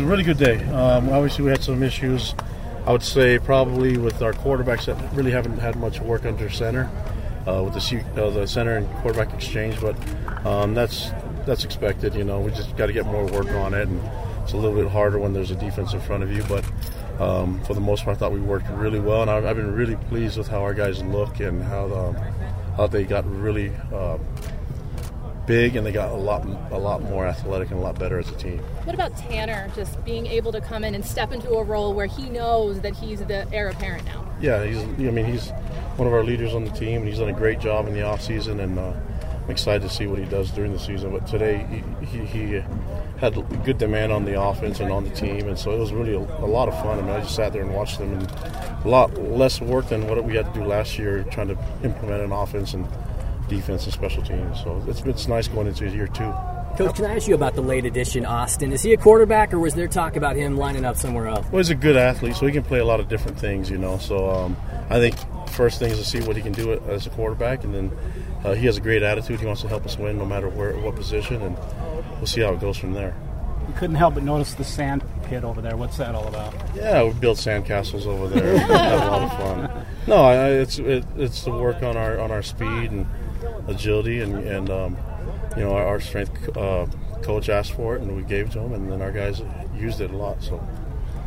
was a really good day. Um, obviously, we had some issues. I would say probably with our quarterbacks that really haven't had much work under center, uh, with the uh, the center and quarterback exchange. But um, that's that's expected. You know, we just got to get more work on it, and it's a little bit harder when there's a defense in front of you. But um, for the most part, I thought we worked really well, and I've, I've, been really pleased with how our guys look and how the, how they got really. Uh, big and they got a lot a lot more athletic and a lot better as a team. What about Tanner just being able to come in and step into a role where he knows that he's the heir apparent now? Yeah, he's I mean he's one of our leaders on the team and he's done a great job in the off season and uh, I'm excited to see what he does during the season. But today he, he, he, had good demand on the offense and on the team, and so it was really a, a, lot of fun. I mean, I just sat there and watched them, and a lot less work than what we had to do last year, trying to implement an offense and defense and special teams. So it's, it's nice going into year two. Coach, can I ask you about the late addition, Austin? Is he a quarterback, or was there talk about him lining up somewhere else? Well, he's a good athlete, so he can play a lot of different things, you know. So um, I think first thing is to see what he can do as a quarterback, and then uh, he has a great attitude. He wants to help us win, no matter where, what position, and we'll see how it goes from there. You couldn't help but notice the sand pit over there. What's that all about? Yeah, we built sand castles over there. Had a lot of fun. No, I, it's it, it's to work on our on our speed and agility, and, and um, you know our, our strength uh, coach asked for it, and we gave it to him, and then our guys used it a lot. So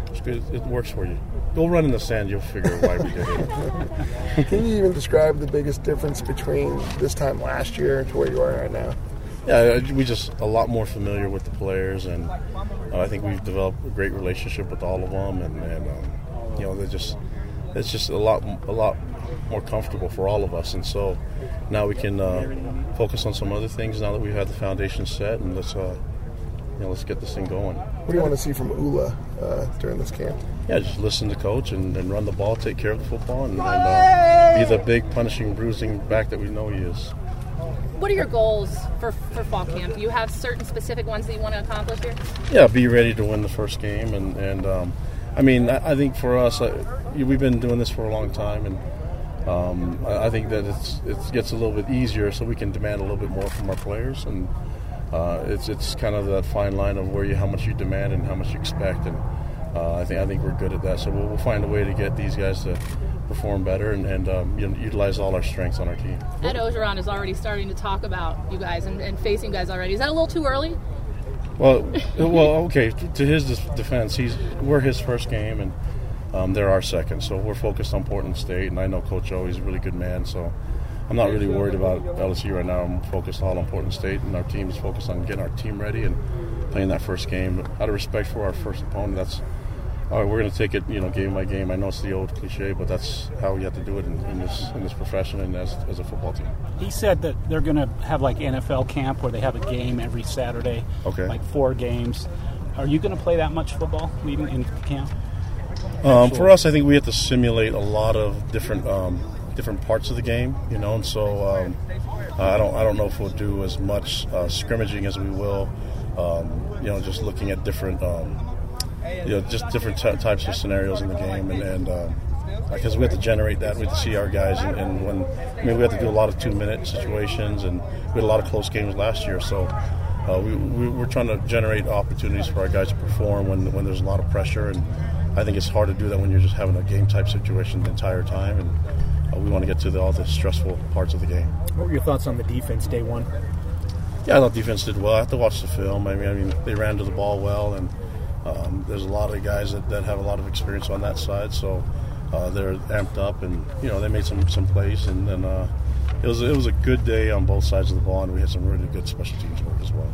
it's good. It works for you. Go run in the sand, you'll figure out why we did it. Can you even describe the biggest difference between this time last year to where you are right now? Yeah, we just a lot more familiar with the players, and uh, I think we've developed a great relationship with all of them, and, and um, you know they just it's just a lot a lot more comfortable for all of us. And so now we can uh, focus on some other things now that we've had the foundation set, and let's uh, you know, let's get this thing going. What do you want to see from Ula uh, during this camp? Yeah, just listen to coach and, and, run the ball, take care of the football, and, and uh, be the big punishing, bruising back that we know he is. What are your goals for, for fall camp? Do you have certain specific ones that you want to accomplish here? Yeah, be ready to win the first game, and and um, I mean, I, I, think for us, we've been doing this for a long time, and um, I, think that it's it gets a little bit easier, so we can demand a little bit more from our players, and uh, it's it's kind of that fine line of where you how much you demand and how much you expect, and uh, I think I think we're good at that. So we'll, we'll, find a way to get these guys to perform better and, and um, you know, utilize all our strengths on our team. Ed Orgeron is already starting to talk about you guys and, and facing guys already. Is that a little too early? Well, well, okay. To his defense, he's we're his first game, and um, they're our second. So we're focused on Portland State, and I know Coach O. He's a really good man. So I'm not really worried about LSU right now. I'm focused all on Portland State, and our team is focused on getting our team ready and playing that first game. Out of respect for our first opponent, that's all right. We're going to take it, you know, game by game. I know it's the old cliche, but that's how we have to do it in, in this in this profession and as, as a football team. He said that they're going to have like NFL camp where they have a game every Saturday. Okay. Like four games. Are you going to play that much football leading into camp? Um, for us, I think we have to simulate a lot of different um, different parts of the game, you know, and so um, I don't I don't know if we'll do as much uh, scrimmaging as we will, um, you know, just looking at different um, you know just different t- types of scenarios in the game, and, and because uh, we have to generate that, we have to see our guys, and, and, when I mean we have to do a lot of two minute situations, and we had a lot of close games last year, so. Uh, we, we, are trying to generate opportunities for our guys to perform when, when there's a lot of pressure, and I think it's hard to do that when you're just having a game type situation the entire time. And uh, we want to get to the, all the stressful parts of the game. What were your thoughts on the defense day one? Yeah, I thought defense did well. I have to watch the film. I mean, I mean, they ran to the ball well, and um, there's a lot of guys that, that have a lot of experience on that side. So uh, they're amped up, and you know they made some some plays, and then uh, it was it was a good day on both sides of the ball, and we had some really good special teams work as well.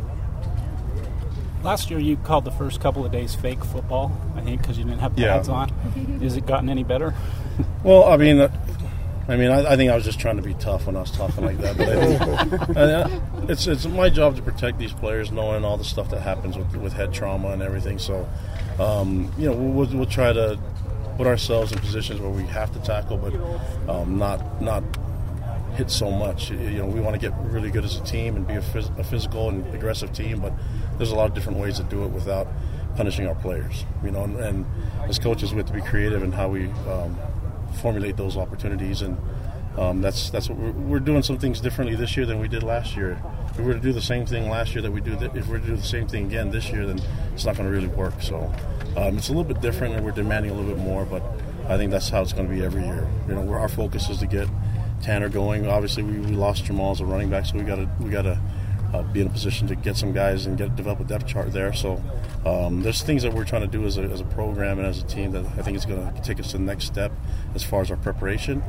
Last year, you called the first couple of days fake football. I think because you didn't have pads yeah. on. Has it gotten any better? well, I mean, I mean, I, I, think I was just trying to be tough when I was talking like that. But I, it's it's my job to protect these players, knowing all the stuff that happens with, with head trauma and everything. So, um, you know, we'll, we'll, try to put ourselves in positions where we have to tackle, but um, not not hit so much. You know, we want to get really good as a team and be a, phys- a physical and aggressive team, but there's a lot of different ways to do it without punishing our players. You know, and, and as coaches, we have to be creative in how we um, formulate those opportunities, and um, that's that's what we're, we're, doing some things differently this year than we did last year. If we were to do the same thing last year that we do, th- if we are to do the same thing again this year, then it's not going to really work. So um, it's a little bit different, and we're demanding a little bit more. But I think that's how it's going to be every year. You know, where our focus is to get Tanner going. Obviously, we, we lost Jamal as a running back, so we got to we got to uh, be in a position to get some guys and get develop a depth chart there. So um, there's things that we're trying to do as a, as a program and as a team that I think is going to take us to the next step as far as our preparation.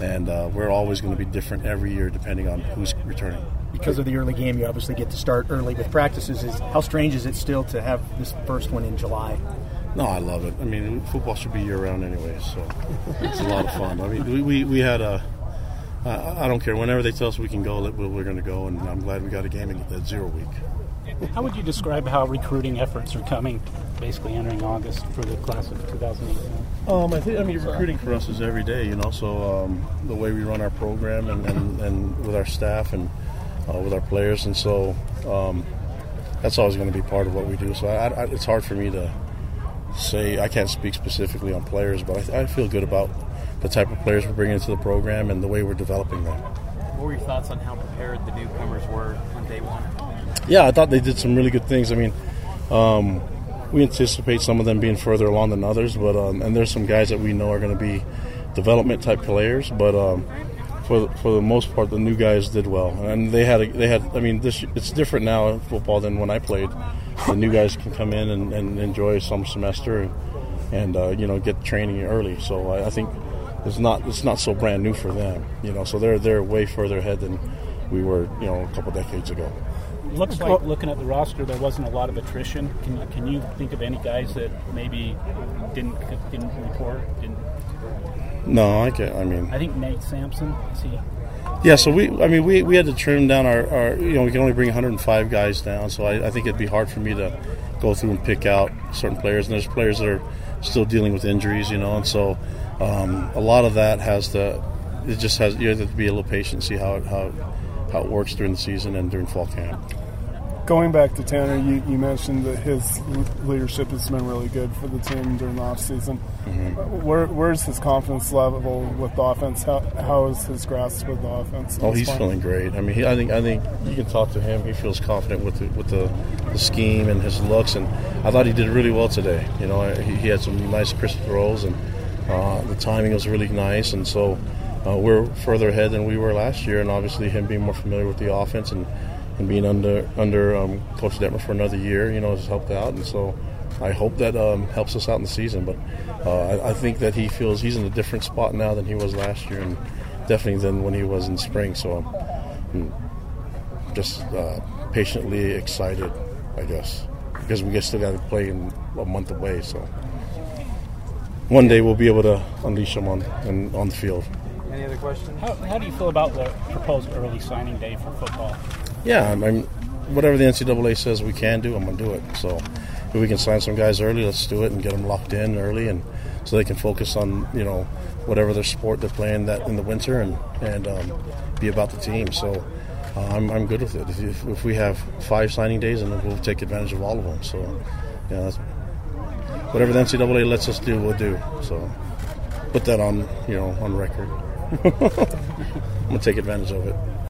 And uh, we're always going to be different every year depending on who's returning. Because of the early game, you obviously get to start early with practices. Is how strange is it still to have this first one in July? No, I love it. I mean, football should be year round anyway, so it's a lot of fun. I mean, we, we, we had a I don't care. Whenever they tell us we can go, we're going to go, and I'm glad we got a game in that zero week. How would you describe how recruiting efforts are coming, basically entering August for the class of 2018? Um, I think I mean recruiting for us is every day, you know. So um, the way we run our program and, and, and with our staff and uh, with our players, and so um, that's always going to be part of what we do. So I, I, it's hard for me to say I can't speak specifically on players, but I, I feel good about the type of players we're bringing into the program and the way we're developing them. What were your thoughts on how prepared the newcomers were on day one? Yeah, I thought they did some really good things. I mean, um, we anticipate some of them being further along than others, but um, and there's some guys that we know are going to be development type players, but. Um, for, for the most part, the new guys did well, and they had a, they had. I mean, this it's different now in football than when I played. The new guys can come in and, and enjoy some semester, and, and uh, you know get training early. So I, I think it's not it's not so brand new for them, you know. So they're they're way further ahead than we were, you know, a couple decades ago. Looks like looking at the roster, there wasn't a lot of attrition. Can can you think of any guys that maybe didn't didn't report? Didn't? No, I can't. I mean, I think Nate Sampson. Is he? Yeah, so we, I mean, we, we had to trim down our, our, you know, we can only bring 105 guys down, so I, I think it'd be hard for me to go through and pick out certain players. And there's players that are still dealing with injuries, you know, and so um, a lot of that has to it just has you have to be a little patient, see how it, how how it works during the season and during fall camp. Going back to Tanner, you, you mentioned that his leadership has been really good for the team during the offseason. Mm-hmm. Where, where's his confidence level with the offense? How, how is his grasp with the offense? Oh, he's feeling great. I mean, he, I think I think you can talk to him. He feels confident with the, with the, the scheme and his looks. And I thought he did really well today. You know, he, he had some nice crisp throws and uh, the timing was really nice, and so uh, we're further ahead than we were last year. And obviously, him being more familiar with the offense and, and being under under um, Coach Detmer for another year, you know, has helped out. And so I hope that um, helps us out in the season. But uh, I, I, think that he feels he's in a different spot now than he was last year, and definitely than when he was in spring. So I'm just uh, patiently excited, I guess, because we still got to play in a month away. So one day we'll be able to unleash him on on the field. Any other questions? How, how do you feel about the proposed early signing day for football? Yeah, I mean, whatever the NCAA says we can do, I'm going to do it. So if we can sign some guys early, let's do it and get them locked in early, and so they can focus on you know whatever their sport they're playing that in the winter and and um, be about the team. So. Uh, I'm, I'm good with it. If, if, we have five signing days, and we'll take advantage of all of them. So, yeah, that's whatever the NCAA lets us do, we'll do. So put that on, you know, on record. I'm gonna take advantage of it.